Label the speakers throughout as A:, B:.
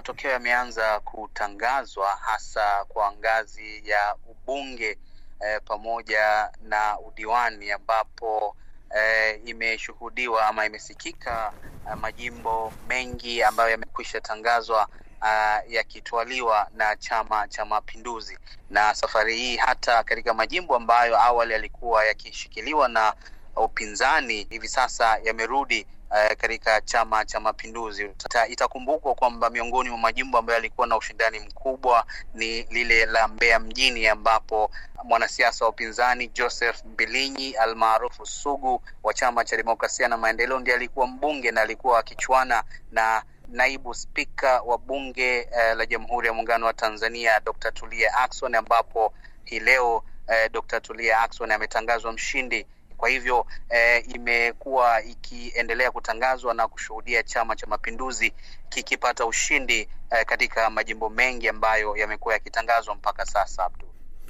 A: matokeo yameanza kutangazwa hasa kwa ngazi ya ubunge eh, pamoja na udiwani ambapo eh, imeshuhudiwa ama imesikika eh, majimbo mengi ambayo yamekwisha tangazwa uh, yakitwaliwa na Chama cha Mapinduzi, na safari hii hata katika majimbo ambayo awali yalikuwa yakishikiliwa na upinzani hivi sasa yamerudi uh, katika Chama cha Mapinduzi. Itakumbukwa kwamba miongoni mwa majimbo ambayo yalikuwa na ushindani mkubwa ni lile la Mbeya mjini ambapo mwanasiasa wa upinzani Joseph Mbilinyi almaarufu Sugu wa Chama cha Demokrasia na Maendeleo ndiye alikuwa mbunge na alikuwa akichuana na naibu spika wa bunge uh, la Jamhuri ya Muungano wa Tanzania Dr. Tulia Ackson ambapo hii leo uh, Dr. Tulia Ackson ametangazwa mshindi. Kwa hivyo eh, imekuwa ikiendelea kutangazwa na kushuhudia Chama cha Mapinduzi kikipata ushindi eh, katika majimbo mengi ambayo yamekuwa yakitangazwa mpaka sasa Abdul.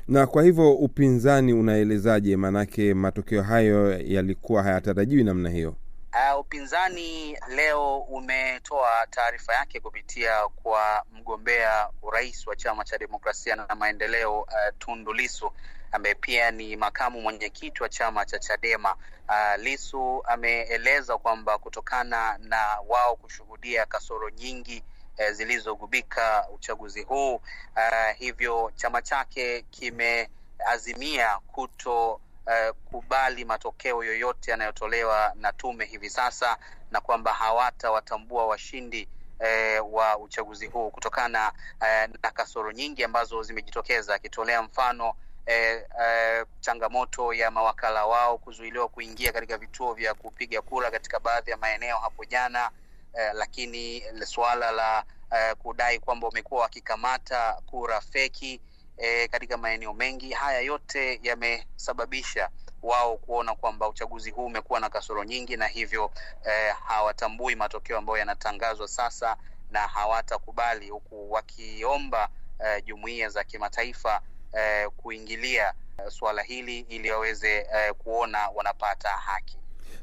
B: Na kwa hivyo upinzani unaelezaje? Maanake matokeo hayo yalikuwa hayatarajiwi namna hiyo.
A: Uh, upinzani leo umetoa taarifa yake kupitia kwa mgombea urais wa Chama cha Demokrasia na Maendeleo uh, Tundu Lissu ambaye pia ni makamu mwenyekiti wa chama cha Chadema. Uh, Lissu ameeleza kwamba kutokana na wao kushuhudia kasoro nyingi uh, zilizogubika uchaguzi huu uh, hivyo chama chake kimeazimia kuto uh, kubali matokeo yoyote yanayotolewa na tume hivi sasa na kwamba hawatawatambua washindi eh, wa uchaguzi huu kutokana eh, na kasoro nyingi ambazo zimejitokeza, akitolea mfano eh, eh, changamoto ya mawakala wao kuzuiliwa kuingia katika vituo vya kupiga kura katika baadhi ya maeneo hapo jana eh, lakini suala la eh, kudai kwamba wamekuwa wakikamata kura feki eh, katika maeneo mengi. Haya yote yamesababisha wao kuona kwamba uchaguzi huu umekuwa na kasoro nyingi, na hivyo e, hawatambui matokeo ambayo yanatangazwa sasa na hawatakubali, huku wakiomba e, jumuiya za kimataifa e, kuingilia e, suala hili ili waweze e, kuona wanapata haki.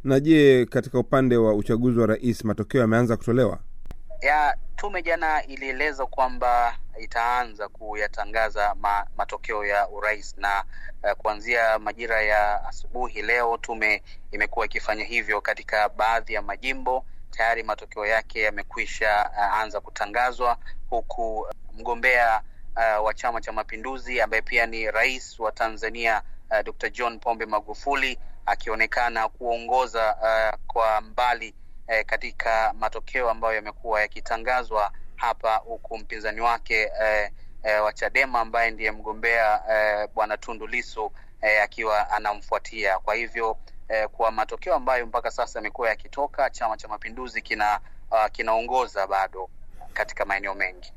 B: Na je, katika upande wa uchaguzi wa rais matokeo yameanza kutolewa?
A: Ya tume jana ilieleza kwamba itaanza kuyatangaza ma, matokeo ya urais na uh, kuanzia majira ya asubuhi leo tume imekuwa ikifanya hivyo katika baadhi ya majimbo. Tayari matokeo yake yamekwisha uh, anza kutangazwa, huku mgombea uh, wa Chama cha Mapinduzi ambaye pia ni rais wa Tanzania uh, Dr. John Pombe Magufuli akionekana kuongoza uh, kwa mbali eh, katika matokeo ambayo yamekuwa yakitangazwa hapa, huku mpinzani wake eh, eh, wa Chadema ambaye ndiye mgombea eh, bwana Tundu Lissu eh, akiwa anamfuatia. Kwa hivyo eh, kwa matokeo ambayo mpaka sasa yamekuwa yakitoka, Chama cha Mapinduzi kina uh, kinaongoza bado katika maeneo mengi.